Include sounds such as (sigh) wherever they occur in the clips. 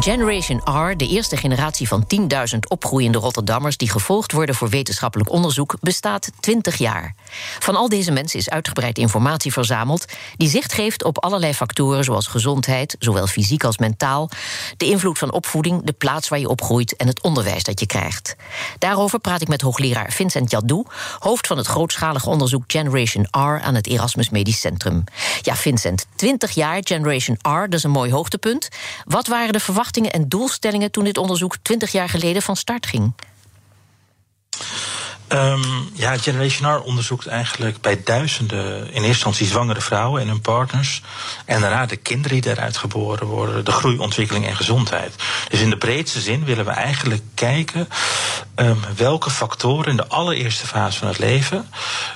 Generation R, de eerste generatie van 10.000 opgroeiende Rotterdammers die gevolgd worden voor wetenschappelijk onderzoek, bestaat 20 jaar. Van al deze mensen is uitgebreid informatie verzameld die zicht geeft op allerlei factoren zoals gezondheid, zowel fysiek als mentaal, de invloed van opvoeding, de plaats waar je opgroeit en het onderwijs dat je krijgt. Daarover praat ik met hoogleraar Vincent Jadou, hoofd van het grootschalige onderzoek Generation R aan het Erasmus Medisch Centrum. Ja, Vincent, 20 jaar Generation R, dat is een mooi hoogtepunt. Wat waren de verwachtingen? Verwachtingen en doelstellingen toen dit onderzoek 20 jaar geleden van start ging? Um, ja, Generation R onderzoekt eigenlijk bij duizenden in eerste instantie zwangere vrouwen en hun partners. En daarna de kinderen die daaruit geboren worden, de groei, ontwikkeling en gezondheid. Dus in de breedste zin willen we eigenlijk kijken um, welke factoren in de allereerste fase van het leven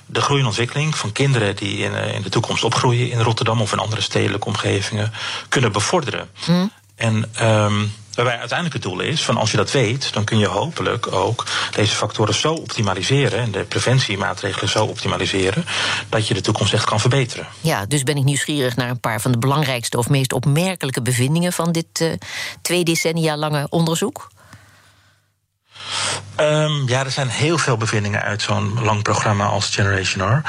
de groei en ontwikkeling van kinderen die in, uh, in de toekomst opgroeien in Rotterdam of in andere stedelijke omgevingen kunnen bevorderen. Hm. En um, waarbij uiteindelijk het doel is van als je dat weet, dan kun je hopelijk ook deze factoren zo optimaliseren en de preventiemaatregelen zo optimaliseren dat je de toekomst echt kan verbeteren. Ja, dus ben ik nieuwsgierig naar een paar van de belangrijkste of meest opmerkelijke bevindingen van dit uh, twee decennia lange onderzoek. Um, ja, er zijn heel veel bevindingen uit zo'n lang programma als Generation R.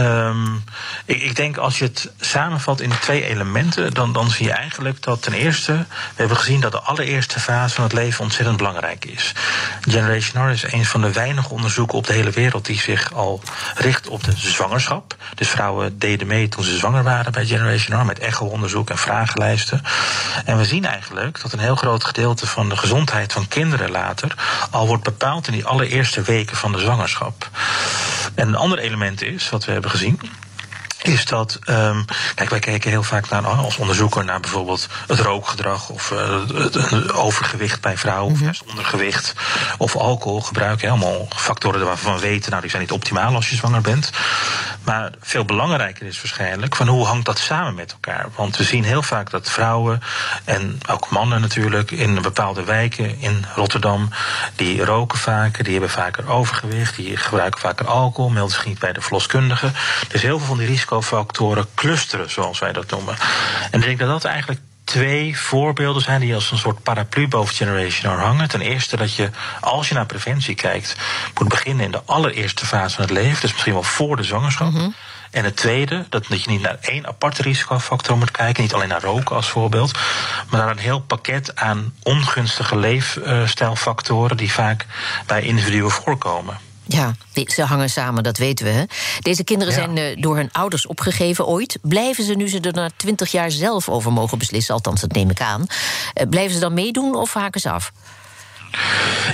Um, ik, ik, denk als je het samenvat in twee elementen, dan, dan zie je eigenlijk dat ten eerste, we hebben gezien dat de allereerste fase van het leven ontzettend belangrijk is. Generation R is een van de weinige onderzoeken op de hele wereld die zich al richt op de zwangerschap. Dus vrouwen deden mee toen ze zwanger waren bij Generation R met echo-onderzoek en vragenlijsten. En we zien eigenlijk dat een heel groot gedeelte van de gezondheid van kinderen later al wordt bepaald in die allereerste weken van de zwangerschap. En een ander element is, wat we hebben gezien, is dat, um, kijk, wij kijken heel vaak naar, als onderzoeker naar bijvoorbeeld het rookgedrag of uh, het, overgewicht bij vrouwen, mm -hmm. of ondergewicht of alcoholgebruik. Helemaal factoren waarvan we weten, nou, die zijn niet optimaal als je zwanger bent. Maar veel belangrijker is waarschijnlijk van hoe hangt dat samen met elkaar? Want we zien heel vaak dat vrouwen en ook mannen natuurlijk in bepaalde wijken in Rotterdam, die roken vaker, die hebben vaker overgewicht, die gebruiken vaker alcohol, melden zich niet bij de verloskundige. Dus heel veel van die risicofactoren clusteren, zoals wij dat noemen. En ik denk dat dat eigenlijk twee voorbeelden zijn die als een soort paraplu boven Generation R hangen. Ten eerste dat je, als je naar preventie kijkt, moet beginnen in de allereerste fase van het leven, dus misschien wel voor de zwangerschap. Mm -hmm. En het tweede, dat, dat je niet naar één aparte risicofactor moet kijken, niet alleen naar roken als voorbeeld, maar naar een heel pakket aan ongunstige leefstijlfactoren die vaak bij individuen voorkomen. Ja, ze hangen samen, dat weten we. Hè? Deze kinderen ja. zijn uh, door hun ouders opgegeven ooit. Blijven ze nu ze er na twintig jaar zelf over mogen beslissen? Althans, dat neem ik aan. Uh, blijven ze dan meedoen of haken ze af?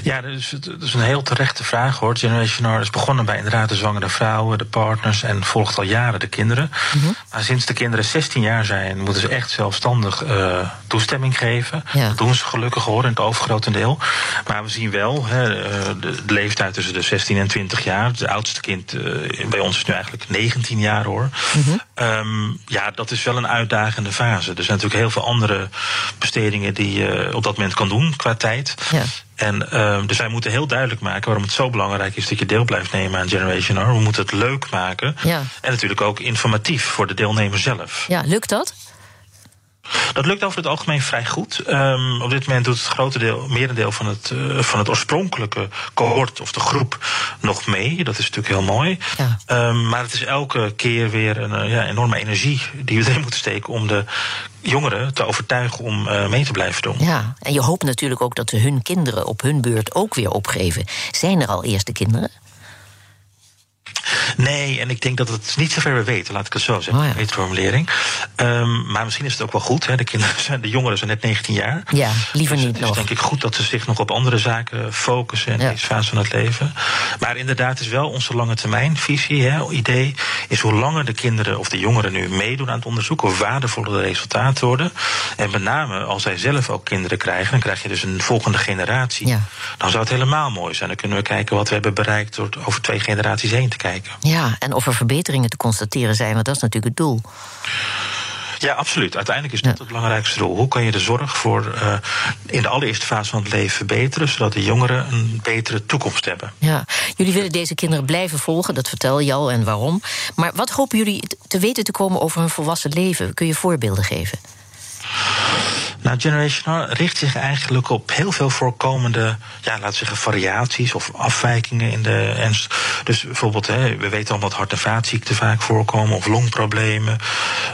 Ja, dat is, dat is, een heel terechte vraag hoor. Generation R is begonnen bij inderdaad de zwangere vrouwen, de partners en volgt al jaren de kinderen. Mm -hmm. Maar sinds de kinderen 16 jaar zijn, moeten ze echt zelfstandig uh, toestemming geven. Ja. Dat doen ze gelukkig hoor, in het overgrote deel. Maar we zien wel hè, de, de, leeftijd tussen de 16 en 20 jaar. Het oudste kind uh, bij ons is nu eigenlijk 19 jaar hoor. Mm -hmm. um, ja, dat is wel een uitdagende fase. Er zijn natuurlijk heel veel andere bestedingen die je op dat moment kan doen qua tijd. Ja. En uh, dus wij moeten heel duidelijk maken waarom het zo belangrijk is dat je deel blijft nemen aan Generation R. We moeten het leuk maken. Ja. En natuurlijk ook informatief voor de deelnemer zelf. Ja, lukt dat? Dat lukt over het algemeen vrij goed. Um, op dit moment doet het grote deel, merendeel van het, uh, van het oorspronkelijke cohort of de groep nog mee. Dat is natuurlijk heel mooi. Ja. Um, maar het is elke keer weer een uh, ja, enorme energie die we erin moeten steken om de jongeren te overtuigen om uh, mee te blijven doen. Ja, en je hoopt natuurlijk ook dat hun kinderen op hun beurt ook weer opgeven. Zijn er al eerste kinderen? Nee, en ik denk dat het niet zover we weten, laat ik het zo zeggen, oh ja. formulering. Um, maar misschien is het ook wel goed. Hè. De, kinderen zijn, de jongeren zijn net 19 jaar. Ja, liever dus niet het nog. is denk ik goed dat ze zich nog op andere zaken focussen in ja. deze fase van het leven. Maar inderdaad is wel onze lange termijn visie, hè, idee, is hoe langer de kinderen of de jongeren nu meedoen aan het onderzoek, hoe waardevoller de resultaten worden. En met name als zij zelf ook kinderen krijgen, dan krijg je dus een volgende generatie. Ja. Dan zou het helemaal mooi zijn. Dan kunnen we kijken wat we hebben bereikt door over twee generaties heen te kijken. Ja, en of er verbeteringen te constateren zijn, want dat is natuurlijk het doel. Ja, absoluut. Uiteindelijk is dat het belangrijkste doel. Hoe kan je de zorg voor uh, in de allereerste fase van het leven verbeteren, zodat de jongeren een betere toekomst hebben? Ja, jullie willen deze kinderen blijven volgen, dat vertel je al en waarom. Maar wat hopen jullie te weten te komen over hun volwassen leven? Kun je voorbeelden geven? Nou, Generation R richt zich eigenlijk op heel veel voorkomende, ja, laten we zeggen, variaties of afwijkingen in de ernst. Dus bijvoorbeeld, hè, we weten al dat hart- en vaatziekten vaak voorkomen, of longproblemen,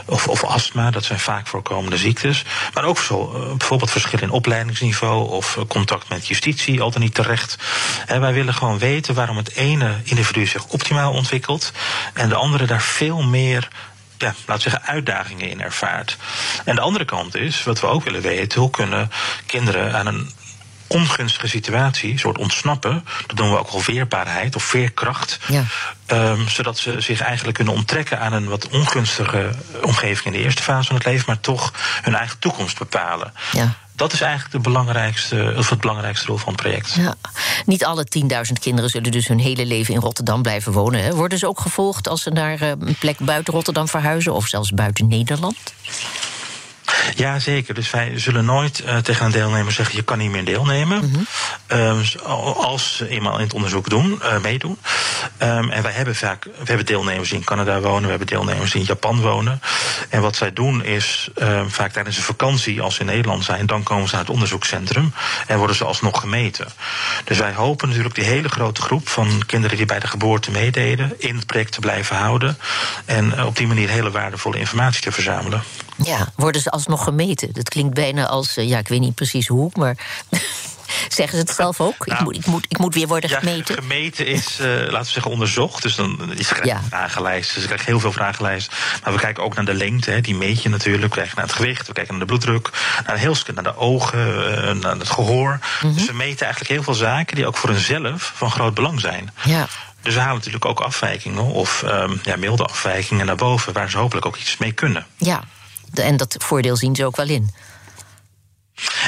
of, of astma, dat zijn vaak voorkomende ziektes. Maar ook zo, eh, bijvoorbeeld verschillen in opleidingsniveau of eh, contact met justitie, altijd niet terecht. En wij willen gewoon weten waarom het ene individu zich optimaal ontwikkelt en de andere daar veel meer ja, laten we zeggen, uitdagingen in ervaart. En de andere kant is, wat we ook willen weten, hoe kunnen kinderen aan een ongunstige situatie, een soort ontsnappen. Dat doen we ook al veerbaarheid of veerkracht. Ja. Um, zodat ze zich eigenlijk kunnen onttrekken aan een wat ongunstige omgeving in de eerste fase van het leven, maar toch hun eigen toekomst bepalen. Ja dat is eigenlijk de belangrijkste, of het belangrijkste doel van het project. Ja. Niet alle 10.000 kinderen zullen dus hun hele leven in Rotterdam blijven wonen. Hè? Worden ze ook gevolgd als ze naar eh, een plek buiten Rotterdam verhuizen of zelfs buiten Nederland? Ja, zeker. Dus wij zullen nooit uh, tegen een deelnemer zeggen: je kan niet meer deelnemen. Mm -hmm. als ze eenmaal in het onderzoek doen, uh, meedoen. Um, en wij hebben vaak, we hebben deelnemers die in Canada wonen, we hebben deelnemers die in Japan wonen. En wat zij doen is um, vaak tijdens een vakantie, als ze in Nederland zijn, dan komen ze naar het onderzoekscentrum en worden ze alsnog gemeten. Dus wij hopen natuurlijk die hele grote groep van kinderen die bij de geboorte meededen, in het project te blijven houden. En op die manier hele waardevolle informatie te verzamelen. Ja, worden ze alsnog gemeten? Dat klinkt bijna als, ja, ik weet niet precies hoe, maar. (laughs) Zeggen ze het zelf ook? ik, nou, moet, ik, moet, ik moet weer worden ja, gemeten. Gemeten is, uh, laten we zeggen, onderzocht. Dus dan is er ja. vragenlijst. Dus ik krijg heel veel vragenlijst. Maar we kijken ook naar de lengte, hè, die meet je natuurlijk. We kijken naar het gewicht, we kijken naar de bloeddruk, naar, heel, naar de ogen, uh, naar het gehoor. Mm -hmm. Dus we meten eigenlijk heel veel zaken die ook voor hunzelf van groot belang zijn. Ja. Dus we halen natuurlijk ook afwijkingen of um, ja, milde afwijkingen naar boven, waar ze hopelijk ook iets mee kunnen. Ja, en dat voordeel zien ze ook wel in.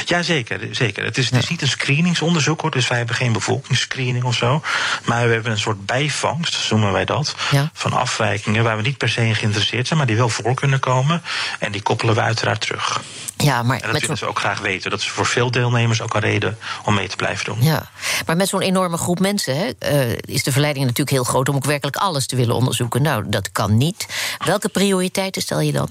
Ja, zeker. zeker. Het, is, het is niet een screeningsonderzoek hoor, dus wij hebben geen bevolkingsscreening of zo. Maar we hebben een soort bijvangst, noemen wij dat, ja. van afwijkingen waar we niet per se in geïnteresseerd zijn, maar die wel voor kunnen komen. En die koppelen we uiteraard terug. Ja, maar en dat willen ze ook graag weten. Dat is voor veel deelnemers ook een reden om mee te blijven doen. Ja, maar met zo'n enorme groep mensen hè, uh, is de verleiding natuurlijk heel groot om ook werkelijk alles te willen onderzoeken. Nou, dat kan niet. Welke prioriteiten stel je dan?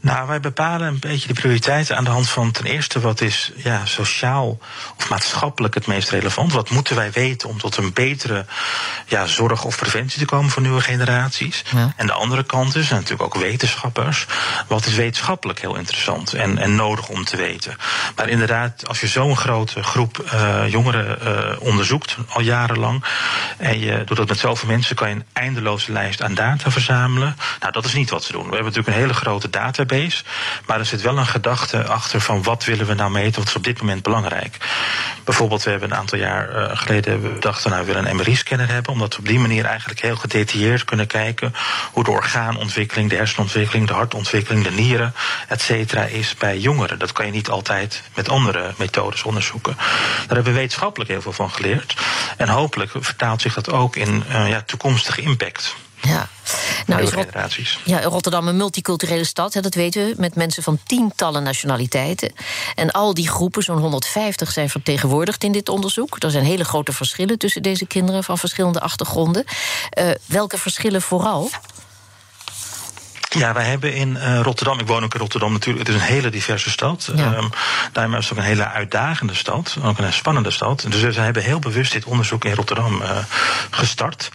Nou, wij bepalen een beetje de prioriteiten aan de hand van ten eerste wat is ja, sociaal of maatschappelijk het meest relevant. Wat moeten wij weten om tot een betere ja, zorg of preventie te komen voor nieuwe generaties? Ja. En de andere kant is, en natuurlijk ook wetenschappers, wat is wetenschappelijk heel interessant en, en nodig om te weten. Maar inderdaad, als je zo'n grote groep uh, jongeren uh, onderzoekt, al jarenlang, en je doet dat met zoveel mensen, kan je een eindeloze lijst aan data verzamelen. Nou, dat is niet wat ze doen. We hebben natuurlijk een hele grote database. Maar er zit wel een gedachte achter van wat willen we nou meten, wat is op dit moment belangrijk. Bijvoorbeeld, we hebben een aantal jaar uh, geleden bedacht, nou, we willen een MRI-scanner hebben, omdat we op die manier eigenlijk heel gedetailleerd kunnen kijken hoe de orgaanontwikkeling, de hersenontwikkeling, de hartontwikkeling, de nieren, et cetera, is bij jongeren. Dat kan je niet altijd met andere methodes onderzoeken. Daar hebben we wetenschappelijk heel veel van geleerd. En hopelijk vertaalt zich dat ook in uh, ja, toekomstige impact. Ja. Nou is ja, Rotterdam een multiculturele stad, hè, dat weten we, met mensen van tientallen nationaliteiten. En al die groepen, zo'n 150, zijn vertegenwoordigd in dit onderzoek. Er zijn hele grote verschillen tussen deze kinderen van verschillende achtergronden. Uh, welke verschillen vooral? Ja, wij hebben in uh, Rotterdam, ik woon ook in Rotterdam natuurlijk, het is een hele diverse stad. Ja. Um, daarmee is het ook een hele uitdagende stad, ook een spannende stad. Dus we hebben heel bewust dit onderzoek in Rotterdam uh, gestart.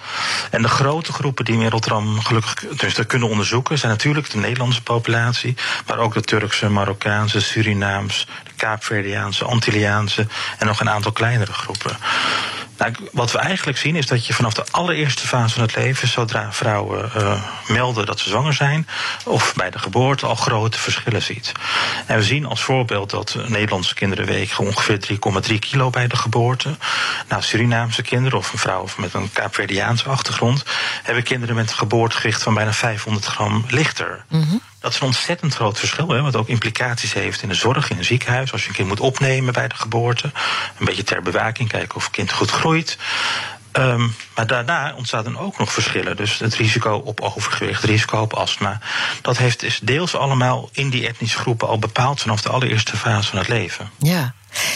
En de grote groepen die we in Rotterdam gelukkig dus kunnen onderzoeken, zijn natuurlijk de Nederlandse populatie, maar ook de Turkse, Marokkaanse, Surinaams, de Kaapverdiaanse, Antilliaanse en nog een aantal kleinere groepen. Nou, wat we eigenlijk zien is dat je vanaf de allereerste fase van het leven, zodra vrouwen uh, melden dat ze zwanger zijn, of bij de geboorte al grote verschillen ziet. En we zien als voorbeeld dat Nederlandse kinderen wegen ongeveer 3,3 kilo bij de geboorte. Nou, Surinaamse kinderen of een vrouw met een Kaapverdiaanse achtergrond hebben kinderen met een geboortegewicht van bijna 500 gram lichter. Mm. Dat is een ontzettend groot verschil, hè, wat ook implicaties heeft in de zorg, in een ziekenhuis. Als je een kind moet opnemen bij de geboorte, een beetje ter bewaking, kijken of het kind goed groeit. Ehm, maar daarna ontstaan dan ook nog verschillen. Dus het risico op overgewicht, het risico op astma. Dat heeft is deels allemaal in die etnische groepen al bepaald vanaf de allereerste fase van het leven. Ja.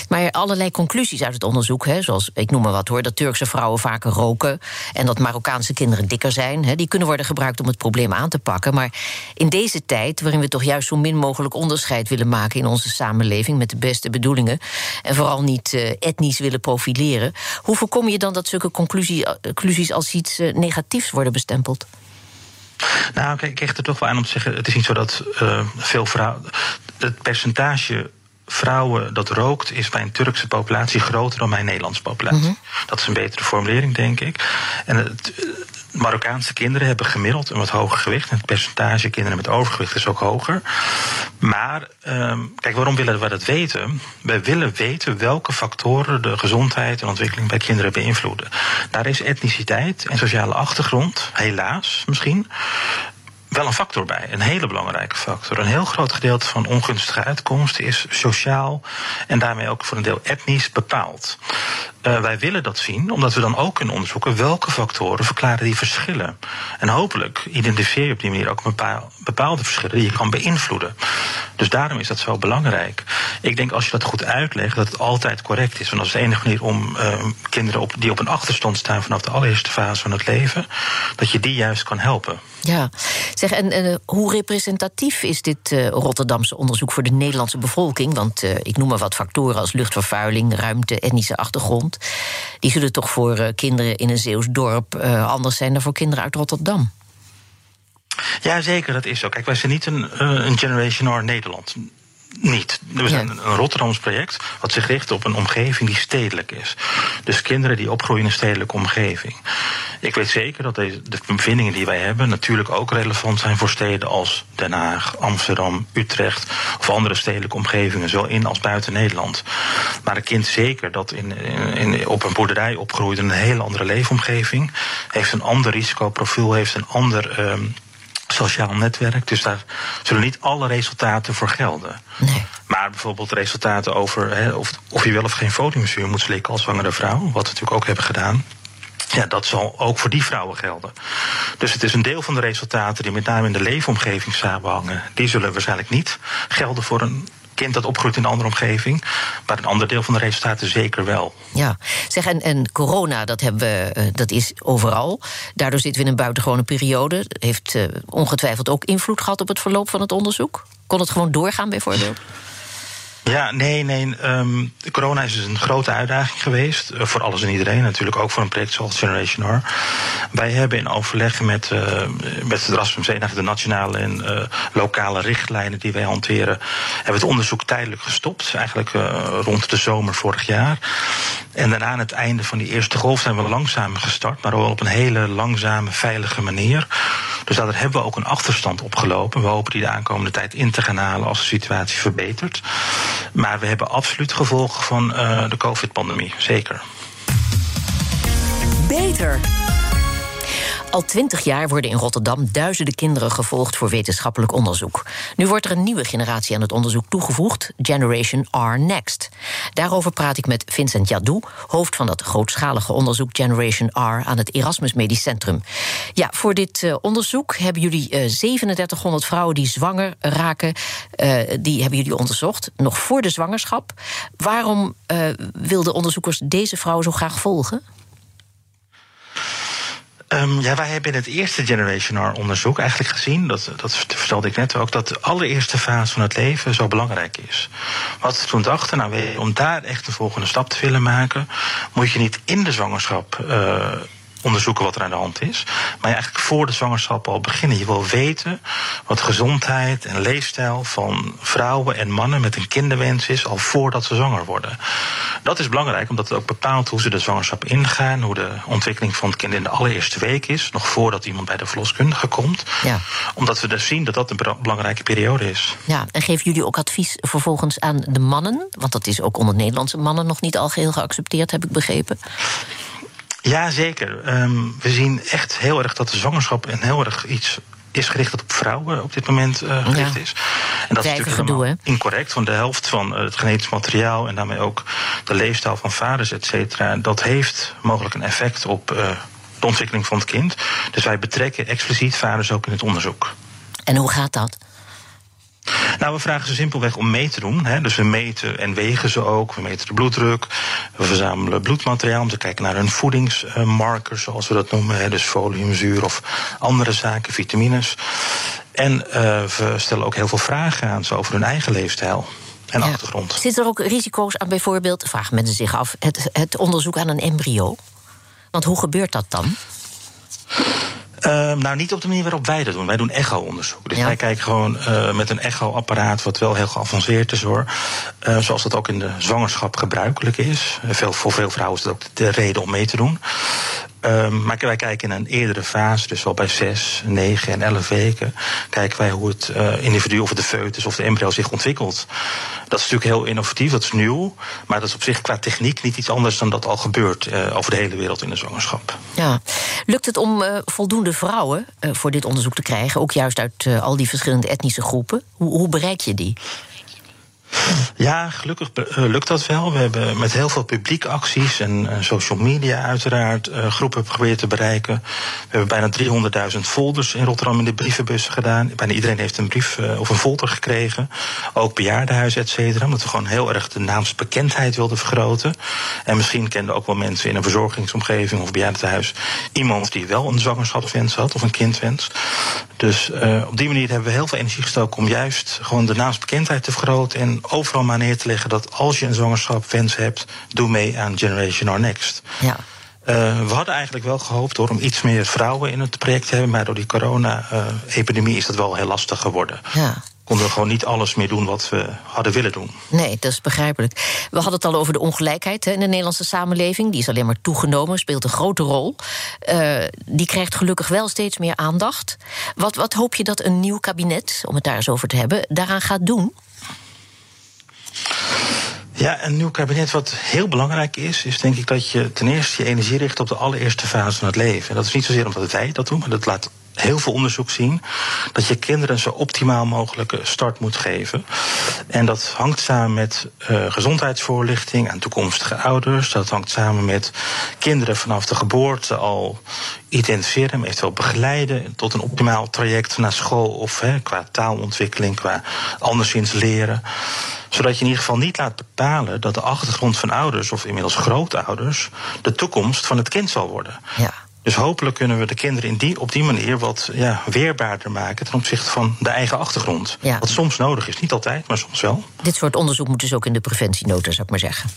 Maar allerlei conclusies uit het onderzoek, hè, zoals ik noem maar wat hoor, dat Turkse vrouwen vaker roken en dat Marokkaanse kinderen dikker zijn, hè, die kunnen worden gebruikt om het probleem aan te pakken. Maar in deze tijd, waarin we toch juist zo min mogelijk onderscheid willen maken in onze samenleving met de beste bedoelingen en vooral niet uh, etnisch willen profileren, hoe voorkom je dan dat zulke conclusie, uh, conclusies als iets uh, negatiefs worden bestempeld? Nou, ik hecht er toch wel aan om te zeggen: het is niet zo dat veel vrouwen. Het percentage vrouwen dat rookt is bij een Turkse populatie groter dan bij een Nederlandse populatie. Mm -hmm. Dat is een betere formulering, denk ik. En het, Marokkaanse kinderen hebben gemiddeld een wat hoger gewicht. En het percentage kinderen met overgewicht is ook hoger. Maar, um, kijk, waarom willen we dat weten? Wij willen weten welke factoren de gezondheid en ontwikkeling bij kinderen beïnvloeden. Daar is etniciteit en sociale achtergrond, helaas misschien, wel een factor bij, een hele belangrijke factor. Een heel groot gedeelte van ongunstige uitkomsten is sociaal en daarmee ook voor een deel etnisch bepaald. Uh, wij willen dat zien, omdat we dan ook kunnen onderzoeken welke factoren verklaren die verschillen. En hopelijk identificeer je op die manier ook bepaalde verschillen die je kan beïnvloeden. Dus daarom is dat zo belangrijk. Ik denk als je dat goed uitlegt, dat het altijd correct is. Want dat is de enige manier om uh, kinderen op, die op een achterstand staan vanaf de allereerste fase van het leven, dat je die juist kan helpen. Ja, zeg, en, uh, hoe representatief is dit Rotterdamse onderzoek voor de Nederlandse bevolking? Want ik noem maar wat factoren als luchtvervuiling, ruimte, etnische achtergrond. Die zullen toch voor kinderen in een Zeeuws dorp anders zijn dan voor kinderen uit Rotterdam? Ja, zeker, dat is zo. Kijk, wij zijn niet een, een Generation R Nederland niet. We zijn ja. een Rotterdams project wat zich richt op een omgeving die stedelijk is. Dus kinderen die opgroeien in een stedelijke omgeving. Ik weet zeker dat deze, de bevindingen die wij hebben natuurlijk ook relevant zijn voor steden als Den Haag, Amsterdam, Utrecht of andere stedelijke omgevingen, zowel in als buiten Nederland. Maar een kind zeker dat in, in, op een boerderij opgroeit in een hele andere leefomgeving, heeft een ander risicoprofiel, heeft een ander. Um, sociaal netwerk. Dus daar zullen niet alle resultaten voor gelden. Nee. Maar bijvoorbeeld resultaten over of, of je wel of geen foliumzuur moet slikken als zwangere vrouw, wat we natuurlijk ook hebben gedaan. Ja, dat zal ook voor die vrouwen gelden. Dus het is een deel van de resultaten die met name in de leefomgeving samenhangen. Die zullen waarschijnlijk niet gelden voor een kind dat opgroeit in een andere omgeving. Maar een ander deel van de resultaten zeker wel. Ja, zeg, en, en corona, dat, hebben we, dat is overal. Daardoor zitten we in een buitengewone periode. Heeft uh, ongetwijfeld ook invloed gehad op het verloop van het onderzoek? Kon het gewoon doorgaan, bijvoorbeeld? Ja, nee, nee. Um, corona is dus een grote uitdaging geweest. Uh, voor alles en iedereen. Natuurlijk ook voor een project zoals Generation R. Wij hebben in overleg met, uh, met het de nationale en uh, lokale richtlijnen die wij hanteren, hebben het onderzoek tijdelijk gestopt. Eigenlijk rond de zomer vorig jaar. En daarna aan het einde van die eerste golf zijn we langzaam gestart, maar wel op een hele langzame, veilige manier. Dus daar hebben we ook een achterstand opgelopen. We hopen die de aankomende tijd in te gaan halen als de situatie verbetert. Maar we hebben absoluut gevolgen van uh, de COVID-pandemie, zeker. Beter. Al twintig jaar worden in Rotterdam duizenden kinderen gevolgd voor wetenschappelijk onderzoek. Nu wordt er een nieuwe generatie aan het onderzoek toegevoegd, Generation R Next. Daarover praat ik met Vincent Jadou, hoofd van dat grootschalige onderzoek Generation R aan het Erasmus Medisch Centrum. Ja, voor dit uh, onderzoek hebben jullie uh, 3700 vrouwen die zwanger raken, uh, die hebben jullie onderzocht, nog voor de zwangerschap. Waarom wilden onderzoekers deze vrouwen zo graag volgen? Um, ja, wij hebben in het eerste Generation R onderzoek eigenlijk gezien, dat, dat vertelde ik net ook, dat de allereerste fase van het leven zo belangrijk is. Wat we toen dachten, nou, om daar echt de volgende stap te willen maken, moet je niet in de zwangerschap uh, onderzoeken wat er aan de hand is. Maar je eigenlijk voor de zwangerschap al beginnen. Je wil weten wat gezondheid en leefstijl van vrouwen en mannen met een kinderwens is al voordat ze zwanger worden. Dat is belangrijk omdat het ook bepaalt hoe ze de zwangerschap ingaan, hoe de ontwikkeling van het kind in de allereerste week is, nog voordat iemand bij de verloskundige komt. Ja. Omdat we dus zien dat dat een belangrijke periode is. Ja, en geven jullie ook advies vervolgens aan de mannen? Want dat is ook onder Nederlandse mannen nog niet al geheel geaccepteerd, heb ik begrepen. Ja, zeker. Um, we zien echt heel erg dat de zwangerschap een heel erg iets is gericht dat op vrouwen op dit moment uh, gericht ja. is. En dat is natuurlijk gedoe, incorrect, want de helft van het genetisch materiaal en daarmee ook de leefstijl van vaders, et cetera, dat heeft mogelijk een effect op uh, de ontwikkeling van het kind. Dus wij betrekken expliciet vaders ook in het onderzoek. En hoe gaat dat? Nou, we vragen ze simpelweg om mee te doen. Hè. Dus we meten en wegen ze ook. We meten de bloeddruk. We verzamelen bloedmateriaal om te kijken naar hun voedingsmarkers, zoals we dat noemen. Hè. Dus foliumzuur of andere zaken, vitamines. En uh, we stellen ook heel veel vragen aan ze over hun eigen leefstijl. En ja. achtergrond. Zitten er ook risico's aan bijvoorbeeld, vragen mensen zich af, het, het onderzoek aan een embryo? Want hoe gebeurt dat dan? Uh, nou, niet op de manier waarop wij dat doen. Wij doen echo-onderzoek. Dus wij kijken gewoon uh, met een echo-apparaat, wat wel heel geavanceerd is hoor. Uh, zoals dat ook in de zwangerschap gebruikelijk is. Veel, voor veel vrouwen is dat ook de reden om mee te doen. Um, maar wij kijken in een eerdere fase, dus al bij 6, 9 en 11 weken, kijken wij hoe het uh, individu of de foetus of de embryo zich ontwikkelt. Dat is natuurlijk heel innovatief, dat is nieuw, maar dat is op zich qua techniek niet iets anders dan dat al gebeurt uh, over de hele wereld in de zwangerschap. Ja. Lukt het om uh, voldoende vrouwen voor dit onderzoek te krijgen, ook juist uit al die verschillende etnische groepen? Hoe, hoe bereik je die? Ja, gelukkig uh, lukt dat wel. We hebben met heel veel publiekacties en social media uiteraard uh, groepen geprobeerd te bereiken. We hebben bijna 300.000 folders in Rotterdam in de brievenbussen gedaan. Bijna iedereen heeft een brief of een folder gekregen. Ook bejaardenhuizen, et cetera. Omdat we gewoon heel erg de naamsbekendheid wilden vergroten. En misschien kenden ook wel mensen in een verzorgingsomgeving of bejaardenhuis iemand die wel een zwangerschapswens had of een kindwens. Dus op die manier hebben we heel veel energie gestoken om juist gewoon de naamsbekendheid te vergroten en overal maar neer te leggen dat als je een zwangerschap wens hebt, doe mee aan Generation R Next. Ja. Uh, we hadden eigenlijk wel gehoopt hoor, om iets meer vrouwen in het project te hebben, maar door die corona-epidemie is dat wel heel lastig geworden. Ja konden we gewoon niet alles meer doen wat we hadden willen doen. Nee, dat is begrijpelijk. We hadden het al over de ongelijkheid hè, in de Nederlandse samenleving. Die is alleen maar toegenomen, speelt een grote rol. Uh, die krijgt gelukkig wel steeds meer aandacht. Wat, wat hoop je dat een nieuw kabinet, om het daar eens over te hebben, daaraan gaat doen? Ja, een nieuw kabinet wat heel belangrijk is, is denk ik dat je ten eerste je energie richt op de allereerste fase van het leven. En dat is niet zozeer omdat wij dat doen, maar dat laat heel veel onderzoek zien dat je kinderen zo optimaal mogelijke start moet geven. En dat hangt samen met uh, gezondheidsvoorlichting aan toekomstige ouders. Dat hangt samen met kinderen vanaf de geboorte al identificeren, eventueel begeleiden tot een optimaal traject naar school of hè, qua taalontwikkeling, qua anderszins leren zodat je in ieder geval niet laat bepalen dat de achtergrond van ouders, of inmiddels grootouders, de toekomst van het kind zal worden. Ja. Dus hopelijk kunnen we de kinderen in die, op die manier wat ja, weerbaarder maken ten opzichte van de eigen achtergrond. Ja. Wat soms nodig is, niet altijd, maar soms wel. Dit soort onderzoek moet dus ook in de preventienota, zou ik maar zeggen.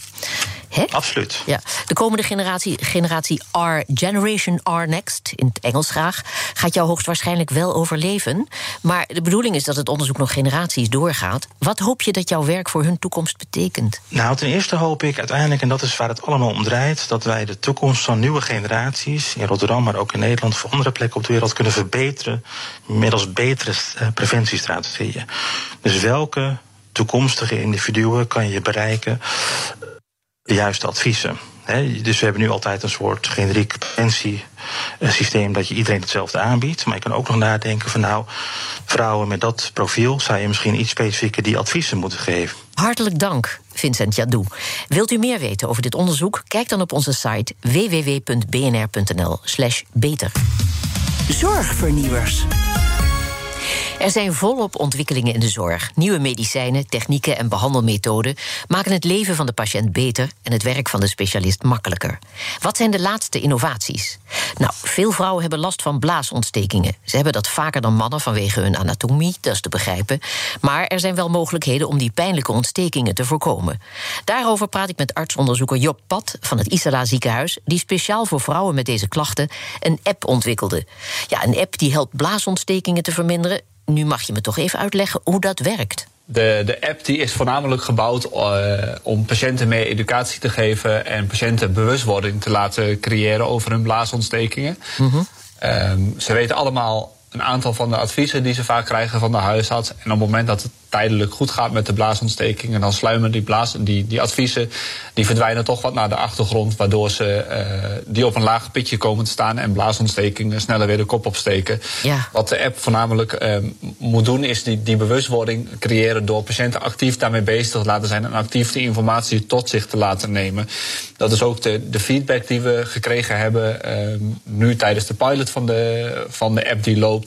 He? Absoluut. Ja. De komende generatie, generatie R, Generation R Next, in het Engels graag, gaat jou hoogstwaarschijnlijk wel overleven. Maar de bedoeling is dat het onderzoek nog generaties doorgaat. Wat hoop je dat jouw werk voor hun toekomst betekent? Nou, ten eerste hoop ik uiteindelijk, en dat is waar het allemaal om draait, dat wij de toekomst van nieuwe generaties in Rotterdam, maar ook in Nederland, voor andere plekken op de wereld kunnen verbeteren middels betere eh, preventiestrategieën. Dus welke toekomstige individuen kan je bereiken de juiste adviezen. dus we hebben nu altijd een soort generiek preventiesysteem dat je iedereen hetzelfde aanbiedt. Maar je kan ook nog nadenken van nou, vrouwen met dat profiel zou je misschien iets specifieker die adviezen moeten geven. Hartelijk dank, Vincent Jadou. Wilt u meer weten over dit onderzoek? Kijk dan op onze site www.bnr.nl/beter. Zorgvernieuwers. Er zijn volop ontwikkelingen in de zorg. Nieuwe medicijnen, technieken en behandelmethoden maken het leven van de patiënt beter en het werk van de specialist makkelijker. Wat zijn de laatste innovaties? Nou, veel vrouwen hebben last van blaasontstekingen. Ze hebben dat vaker dan mannen vanwege hun anatomie, dat is te begrijpen. Maar er zijn wel mogelijkheden om die pijnlijke ontstekingen te voorkomen. Daarover praat ik met artsonderzoeker Job Pat van het Isala ziekenhuis, die speciaal voor vrouwen met deze klachten een app ontwikkelde. Ja, een app die helpt blaasontstekingen te verminderen nu mag je me toch even uitleggen hoe dat werkt. De, de app die is voornamelijk gebouwd uh, om patiënten meer educatie te geven en patiënten bewustwording te laten creëren over hun blaasontstekingen. Mm um, ze weten allemaal een aantal van de adviezen die ze vaak krijgen van de huisarts. En op het moment dat het tijdelijk goed gaat met de blaasontsteking. En dan sluimen die, blaas, die, die adviezen die verdwijnen toch wat naar de achtergrond. Waardoor ze uh, die op een laag pitje komen te staan en blaasontstekingen sneller weer de kop opsteken. Ja. Wat de app voornamelijk uh, moet doen, is die, die bewustwording creëren door patiënten actief daarmee bezig te laten zijn en actief die informatie tot zich te laten nemen. Dat is ook de, de feedback die we gekregen hebben uh, nu tijdens de pilot van de, van de app die loopt.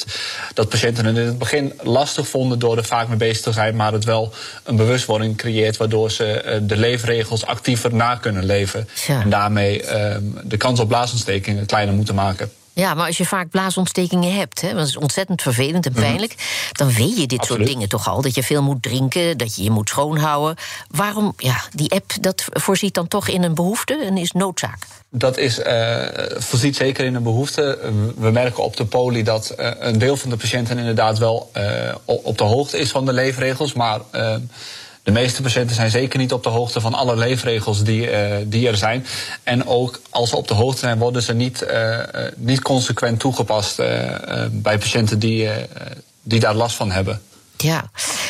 Dat patiënten het in het begin lastig vonden door er vaak mee bezig te zijn, maar het wel een bewustwording creëert waardoor ze uh, de leefregels actiever na kunnen leven. Ja. En daarmee uh, de kans op blaasontstekingen kleiner moeten maken. Ja, maar als je vaak blaasontstekingen hebt, hè, dat is ontzettend vervelend en mhm. pijnlijk, mm -hmm. dan weet je dit soort dingen toch al. Dat je veel moet drinken, dat je je moet schoonhouden. Waarom, ja, die app, dat voorziet dan toch in een behoefte en is noodzaak? Dat is, uh, voorziet zeker in een behoefte. We merken op de poli dat uh, een deel van de patiënten inderdaad wel uh, op de hoogte is van de leefregels, maar de meeste patiënten zijn zeker niet op de hoogte van alle leefregels die, die er zijn. En ook als ze op de hoogte zijn, worden ze niet, niet consequent toegepast bij patiënten die, die daar last van hebben. Ja,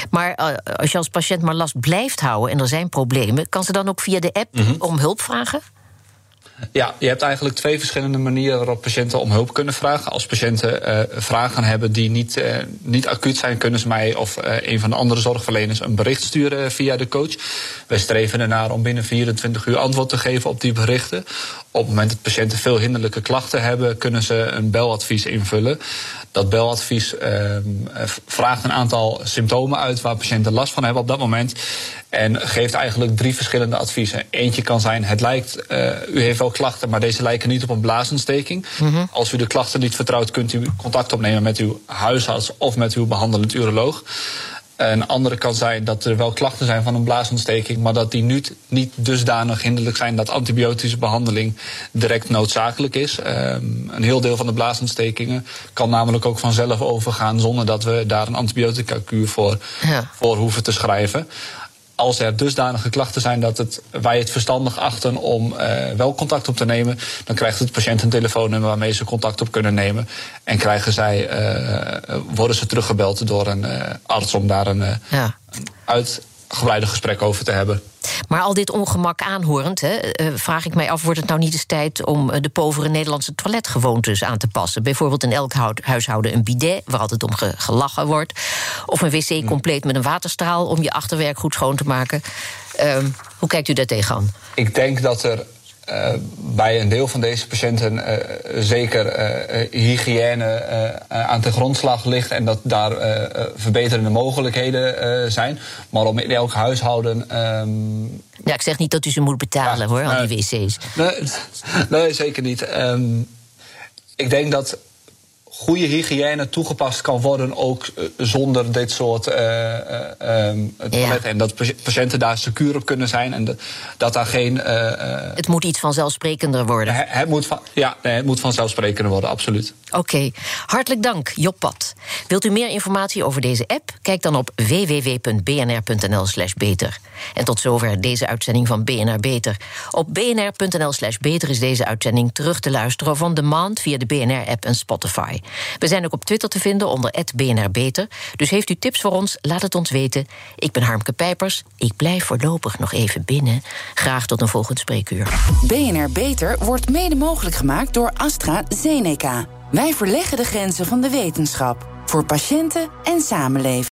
maar als je als patiënt maar last blijft houden en er zijn problemen, kan ze dan ook via de app mm -hmm. om hulp vragen? Ja, je hebt eigenlijk twee verschillende manieren waarop patiënten om hulp kunnen vragen. Als patiënten uh, vragen hebben die niet, uh, niet acuut zijn, kunnen ze mij of uh, een van de andere zorgverleners een bericht sturen via de coach. Wij streven ernaar om binnen 24 uur antwoord te geven op die berichten. Op het moment dat patiënten veel hinderlijke klachten hebben, kunnen ze een beladvies invullen. Dat beladvies ehm, vraagt een aantal symptomen uit waar patiënten last van hebben op dat moment. En geeft eigenlijk drie verschillende adviezen. Eentje kan zijn: het lijkt, uh, u heeft wel klachten, maar deze lijken niet op een blaasontsteking. Mm -hmm. Als u de klachten niet vertrouwt, kunt u contact opnemen met uw huisarts of met uw behandelend uroloog. Een andere kan zijn dat er wel klachten zijn van een blaasontsteking, maar dat die niet, niet dusdanig hinderlijk zijn dat antibiotische behandeling direct noodzakelijk is. Um, een heel deel van de blaasontstekingen kan namelijk ook vanzelf overgaan zonder dat we daar een antibiotica-kuur voor, ja. voor hoeven te schrijven als er dusdanige klachten zijn dat het, wij het verstandig achten om uh, wel contact op te nemen, dan krijgt het patiënt een telefoonnummer waarmee ze contact op kunnen nemen. En krijgen zij, uh, worden ze teruggebeld door een uh, arts om daar een, ja. een uitgebreide gesprek over te hebben. Maar al dit ongemak aanhorend, hè, uh, vraag ik mij af: wordt het nou niet eens tijd om uh, de povere Nederlandse toiletgewoontes aan te passen? Bijvoorbeeld in elk huishouden een bidet, waar altijd om ge gelachen wordt. Of een wc hmm. compleet met een waterstraal om je achterwerk goed schoon te maken. Uh, hoe kijkt u daar tegenaan? Ik denk dat er uh, bij een deel van deze patiënten uh, zeker uh, hygiëne aan de grondslag ligt en dat daar verbeterende mogelijkheden zijn. Maar om in elk huishouden. Um... Ja, ik zeg niet dat u ze moet betalen ja, hoor, al die wc's. Nee, (laughs) nee zeker niet. Um, ik denk dat goede hygiëne toegepast kan worden, ook uh, zonder dit soort uh, uh, um, toiletten. Ja. En dat patiënten daar secuur op kunnen zijn en de, dat daar geen. het moet iets vanzelfsprekender worden. Het, het moet van, ja, nee, het moet vanzelfsprekender worden, absoluut. Oké, okay. hartelijk dank, Job Pat. Wilt u meer informatie over deze app? Kijk dan op www.bnr.nl/slash beter. En tot zover deze uitzending van BNR Beter. Op bnr.nl/slash beter is deze uitzending terug te luisteren van demand via de BNR-app en Spotify. We zijn ook op Twitter te vinden onder BNR Beter. Dus heeft u tips voor ons, laat het ons weten. Ik ben Harmke Pijpers. Ik blijf voorlopig nog even binnen. Graag tot een volgend spreekuur. BNR Beter wordt mede mogelijk gemaakt door AstraZeneca. Wij verleggen de grenzen van de wetenschap. Voor patiënten en samenleving.